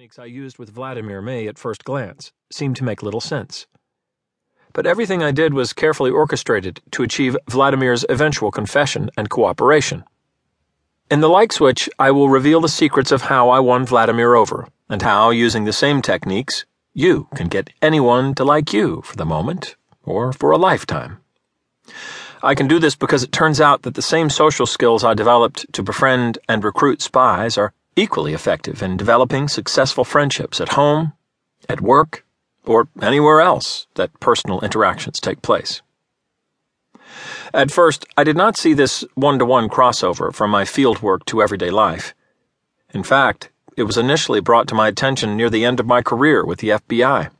techniques I used with Vladimir may, at first glance, seem to make little sense. But everything I did was carefully orchestrated to achieve Vladimir's eventual confession and cooperation. In the like switch, I will reveal the secrets of how I won Vladimir over, and how, using the same techniques, you can get anyone to like you for the moment, or for a lifetime. I can do this because it turns out that the same social skills I developed to befriend and recruit spies are equally effective in developing successful friendships at home, at work, or anywhere else that personal interactions take place. At first, I did not see this one to one crossover from my field work to everyday life. In fact, it was initially brought to my attention near the end of my career with the FBI.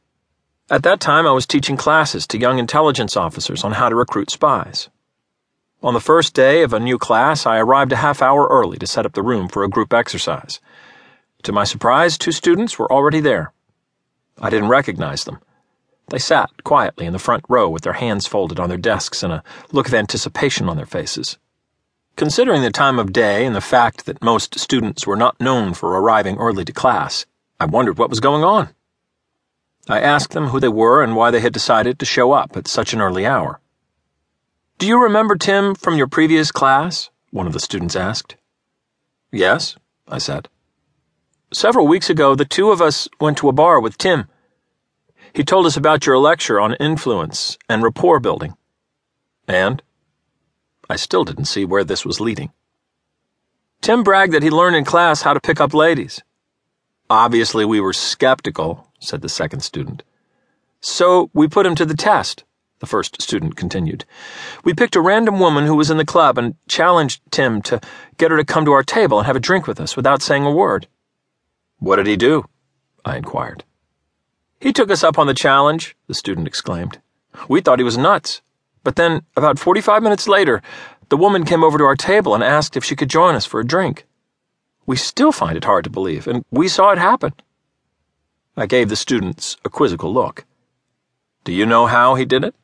At that time, I was teaching classes to young intelligence officers on how to recruit spies. On the first day of a new class, I arrived a half hour early to set up the room for a group exercise. To my surprise, two students were already there. I didn't recognize them. They sat quietly in the front row with their hands folded on their desks and a look of anticipation on their faces. Considering the time of day and the fact that most students were not known for arriving early to class, I wondered what was going on. I asked them who they were and why they had decided to show up at such an early hour. Do you remember Tim from your previous class? One of the students asked. Yes, I said. Several weeks ago, the two of us went to a bar with Tim. He told us about your lecture on influence and rapport building. And? I still didn't see where this was leading. Tim bragged that he learned in class how to pick up ladies. Obviously, we were skeptical, said the second student. So we put him to the test the first student continued. We picked a random woman who was in the club and challenged Tim to get her to come to our table and have a drink with us without saying a word. What did he do? I inquired. He took us up on the challenge, the student exclaimed. We thought he was nuts. But then, about 45 minutes later, the woman came over to our table and asked if she could join us for a drink. We still find it hard to believe, and we saw it happen. I gave the students a quizzical look. Do you know how he did it?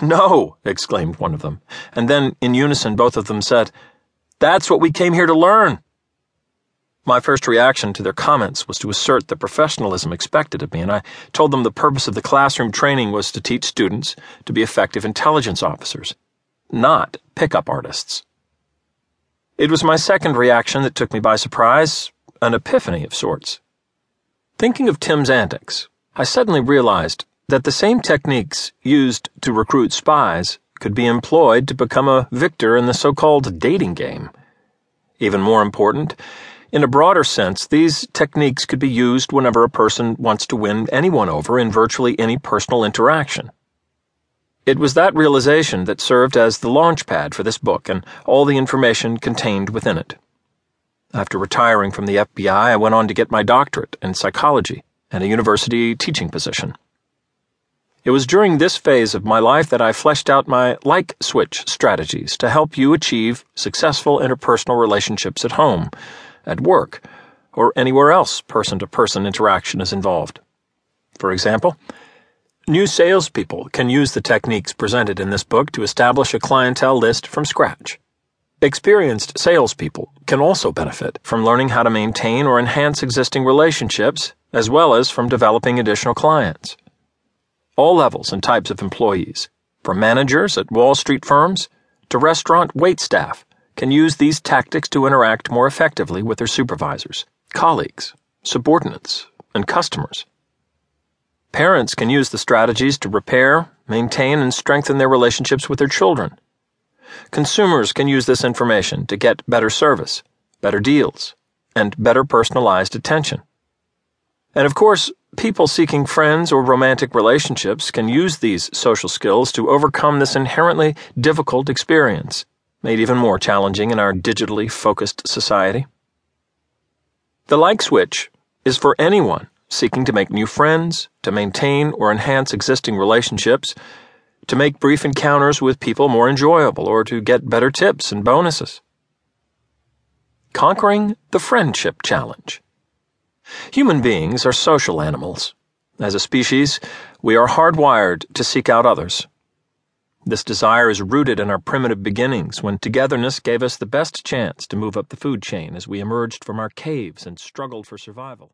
No, exclaimed one of them, and then in unison both of them said, That's what we came here to learn. My first reaction to their comments was to assert the professionalism expected of me, and I told them the purpose of the classroom training was to teach students to be effective intelligence officers, not pickup artists. It was my second reaction that took me by surprise, an epiphany of sorts. Thinking of Tim's antics, I suddenly realized that the same techniques used to recruit spies could be employed to become a victor in the so called dating game. Even more important, in a broader sense, these techniques could be used whenever a person wants to win anyone over in virtually any personal interaction. It was that realization that served as the launch pad for this book and all the information contained within it. After retiring from the FBI, I went on to get my doctorate in psychology and a university teaching position. It was during this phase of my life that I fleshed out my like switch strategies to help you achieve successful interpersonal relationships at home, at work, or anywhere else person to person interaction is involved. For example, new salespeople can use the techniques presented in this book to establish a clientele list from scratch. Experienced salespeople can also benefit from learning how to maintain or enhance existing relationships, as well as from developing additional clients all levels and types of employees, from managers at Wall Street firms to restaurant wait staff, can use these tactics to interact more effectively with their supervisors, colleagues, subordinates, and customers. Parents can use the strategies to repair, maintain, and strengthen their relationships with their children. Consumers can use this information to get better service, better deals, and better personalized attention. And of course, people seeking friends or romantic relationships can use these social skills to overcome this inherently difficult experience, made even more challenging in our digitally focused society. The like switch is for anyone seeking to make new friends, to maintain or enhance existing relationships, to make brief encounters with people more enjoyable, or to get better tips and bonuses. Conquering the Friendship Challenge. Human beings are social animals. As a species, we are hardwired to seek out others. This desire is rooted in our primitive beginnings when togetherness gave us the best chance to move up the food chain as we emerged from our caves and struggled for survival.